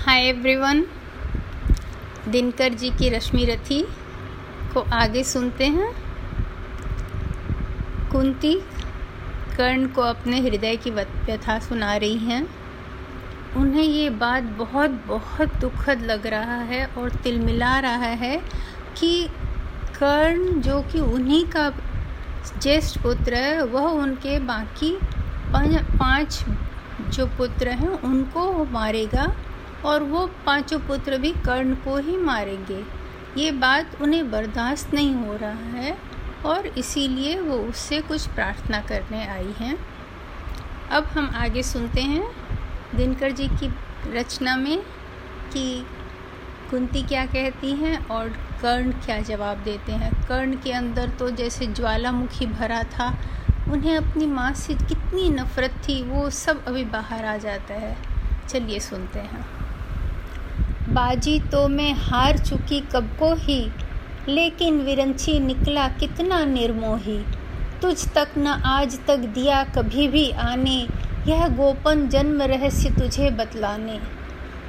Hi everyone Dinkar ji की रश्मि रथी को आगे सुनते हैं। कुंती कर्ण को अपने हृदय की व्यथा सुना रही हैं। उन्हें ये बात बहुत बहुत दुखद लग रहा है और तिलमिला रहा है कि कर्ण जो कि उन्हीं का ज्येष्ठ पुत्र है, वह उनके बाकी पाँच जो पुत्र हैं, उनको मारेगा। और वो पाँचों पुत्र भी कर्ण को ही मारेंगे। ये बात उन्हें बर्दाश्त नहीं हो रहा है और इसीलिए वो उससे कुछ प्रार्थना करने आई हैं। अब हम आगे सुनते हैं दिनकर जी की रचना में कि कुंती क्या कहती हैं और कर्ण क्या जवाब देते हैं। कर्ण के अंदर तो जैसे ज्वालामुखी भरा था, उन्हें अपनी माँ से कितनी नफ़रत थी, वो सब अभी बाहर आ जाता है। चलिए सुनते हैं। बाजी तो मैं हार चुकी कब को ही, लेकिन विरंची निकला कितना निर्मोही। तुझ तक न आज तक दिया कभी भी आने, यह गोपन जन्म रहस्य तुझे बतलाने।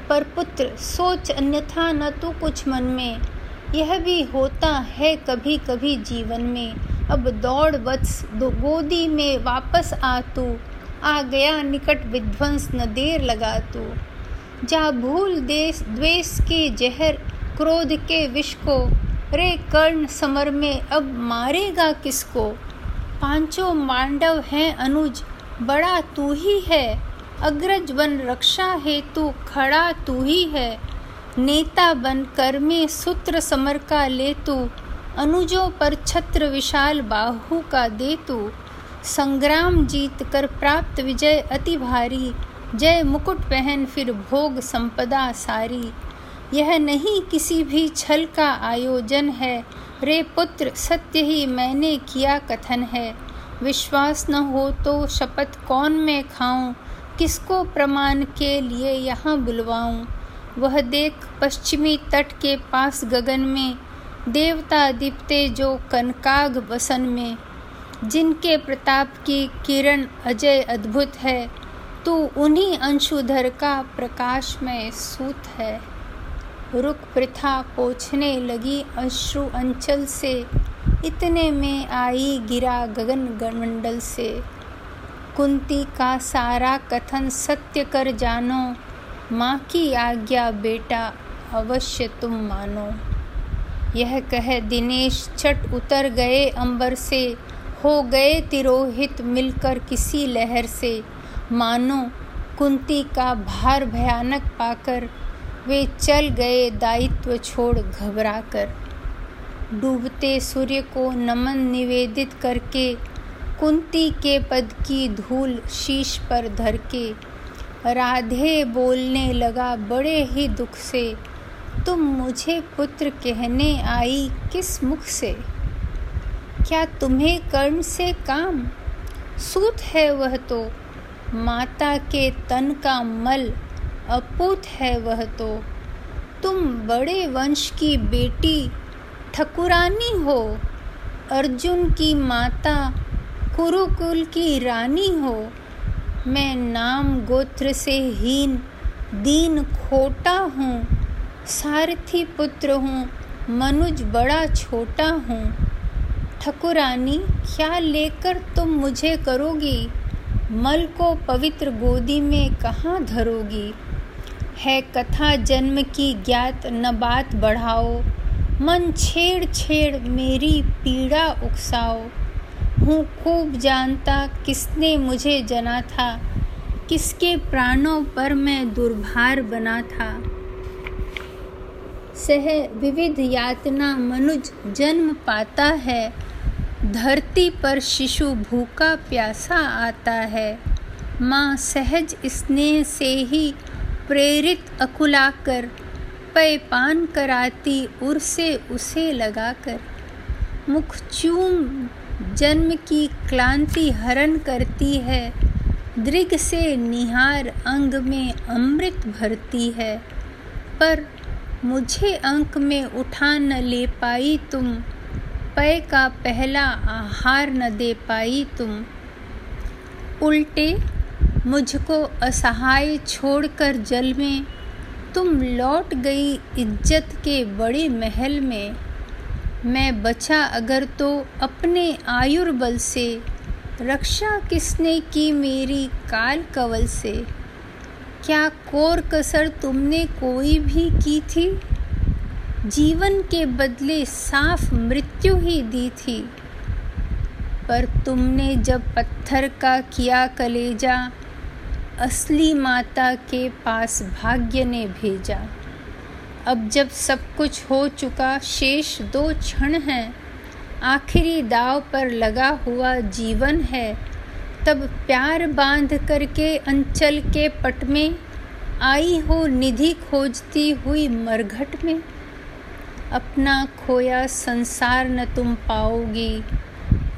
पर पुत्र, सोच अन्यथा न तू कुछ मन में, यह भी होता है कभी कभी जीवन में। अब दौड़ वत्स दो गोदी में वापस आ तू, आ गया निकट विध्वंस न देर लगा तू। जा भूल देश द्वेष के जहर, क्रोध के विष को। रे कर्ण समर में अब मारेगा किसको? पाँचों मांडव हैं अनुज, बड़ा तू ही है। अग्रज बन रक्षा हेतु खड़ा तू ही है। नेता बन कर में सूत्र समर का ले तू अनुजों पर छत्र विशाल बाहु का दे तू संग्राम जीत कर प्राप्त विजय अति भारी। जय मुकुट पहन फिर भोग संपदा सारी। यह नहीं किसी भी छल का आयोजन है। रे पुत्र, सत्य ही मैंने किया कथन है। विश्वास न हो तो शपथ कौन मैं खाऊं? किसको प्रमाण के लिए यहाँ बुलवाऊं? वह देख पश्चिमी तट के पास गगन में, देवता दीप्ते जो कनकाग वसन में। जिनके प्रताप की किरण अजय अद्भुत है तू उन्हीं अंशुधर का प्रकाश में सूत है। रुक प्रथा पोछने लगी अश्रु अंचल से। इतने में आई गिरा गगन मंडल से। कुंती का सारा कथन सत्य कर जानो। माँ की आज्ञा बेटा अवश्य तुम मानो। यह कह दिनेश चट उतर गए अंबर से। हो गए तिरोहित मिलकर किसी लहर से। मानो कुंती का भार भयानक पाकर वे चल गए दायित्व छोड़ घबरा कर डूबते सूर्य को नमन निवेदित करके कुंती के पद की धूल शीश पर धर के राधे बोलने लगा बड़े ही दुख से, तुम मुझे पुत्र कहने आई किस मुख से? क्या तुम्हें कर्म से काम? सूत है वह तो माता के तन का मल अपूत है वह तो। तुम बड़े वंश की बेटी, ठकुरानी हो। अर्जुन की माता, कुरुकुल की रानी हो। मैं नाम गोत्र से हीन, दीन खोटा हूँ। सारथी पुत्र हूँ, मनुज बड़ा छोटा हूँ। ठकुरानी, क्या लेकर तुम मुझे करोगी? मल को पवित्र गोदी में कहाँ धरोगी? है कथा जन्म की ज्ञात, न बात बढ़ाओ। मन छेड़ छेड़ मेरी पीड़ा उकसाओ। हूँ खूब जानता किसने मुझे जना था, किसके प्राणों पर मैं दुर्भार बना था। सह विविध यातना मनुज जन्म पाता है धरती पर शिशु भूखा प्यासा आता है। माँ सहज स्नेह से ही प्रेरित अकुलाकर पय पान कराती, उर से उसे लगाकर। मुख चूम जन्म की क्लांति हरण करती है। दृग से निहार अंग में अमृत भरती है। पर मुझे अंक में उठा न ले पाई तुम। पय का पहला आहार न दे पाई तुम। उल्टे, मुझको असहाय छोड़कर जल में तुम लौट गई इज़्ज़त के बड़े महल में। मैं बचा अगर तो अपने आयुर्बल से, रक्षा किसने की मेरी काल कवल से। क्या कोर कसर तुमने कोई भी की थी? जीवन के बदले साफ़ मृत्यु ही दी थी। पर तुमने जब पत्थर का किया कलेजा, असली माता के पास भाग्य ने भेजा। अब जब सब कुछ हो चुका, शेष दो क्षण हैं। आखिरी दाव पर लगा हुआ जीवन है। तब प्यार बाँध करके अंचल के पट में, आई हो निधि खोजती हुई मरघट में। अपना खोया संसार न तुम पाओगी।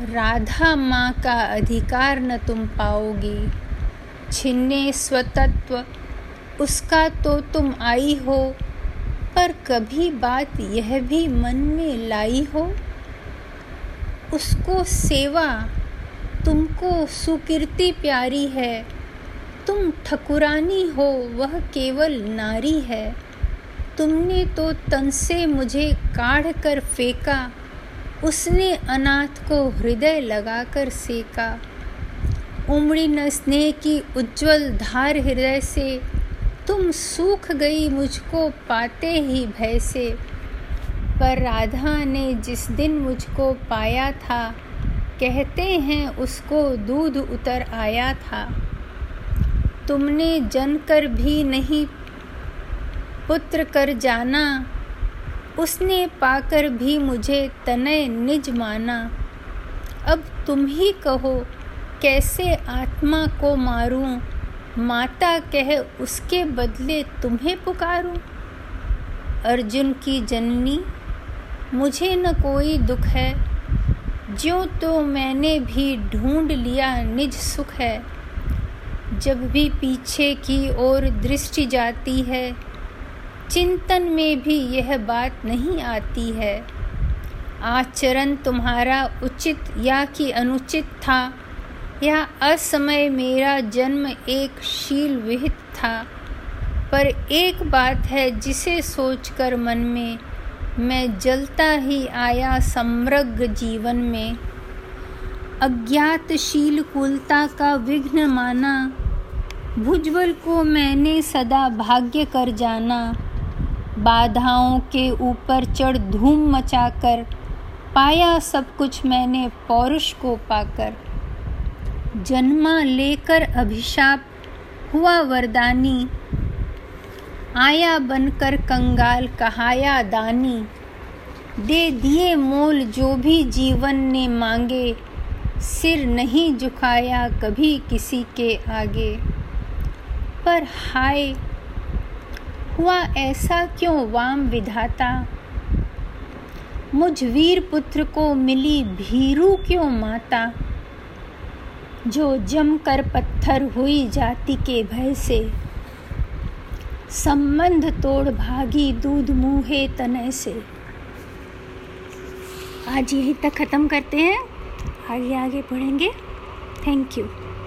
राधा माँ का अधिकार न तुम पाओगी। छिन्ने स्वतत्व, उसका तो तुम आई हो, पर कभी बात यह भी मन में लाई हो। उसको सेवा, तुमको सुकीर्ति प्यारी है, तुम ठकुरानी हो, वह केवल नारी है। तुमने तो तन से मुझे काढ़ कर फेंका, उसने अनाथ को हृदय लगाकर सेका। उमड़ी न स्नेह की उज्जवल धार हृदय से, तुम सूख गई मुझको पाते ही भय से। पर राधा ने जिस दिन मुझको पाया था, कहते हैं उसको दूध उतर आया था। तुमने जन कर भी नहीं पुत्र कर जाना। उसने पाकर भी मुझे तनय निज माना। अब तुम ही कहो, कैसे आत्मा को मारूं? माता कह, उसके बदले तुम्हें पुकारूं? अर्जुन की जननी, मुझे न कोई दुख है। जो तो मैंने भी ढूंढ लिया निज सुख है। जब भी पीछे की ओर दृष्टि जाती है चिंतन में भी यह बात नहीं आती है। आचरण तुम्हारा उचित या कि अनुचित था? यह असमय मेरा जन्म एक शील विहित था? पर एक बात है जिसे सोचकर मन में, मैं जलता ही आया समृग जीवन में। अज्ञात शील कुलता का विघ्न माना, भुजबल को मैंने सदा भाग्य कर जाना। बाधाओं के ऊपर चढ़ धूम मचाकर पाया सब कुछ मैंने पौरुष को पाकर। जन्मा लेकर अभिशाप, हुआ वरदानी। आया बनकर कंगाल, कहाया दानी। दे दिए मोल जो भी जीवन ने मांगे, सिर नहीं झुकाया कभी किसी के आगे। पर हाय हुआ ऐसा क्यों, वाम विधाता? मुझ वीर पुत्र को मिली भीरू क्यों माता? जो जमकर पत्थर हुई जाति के भय से। संबंध तोड़ भागी दूध मुहे तनय से। आज यहीं तक ख़त्म करते हैं। आगे आगे पढ़ेंगे थैंक यू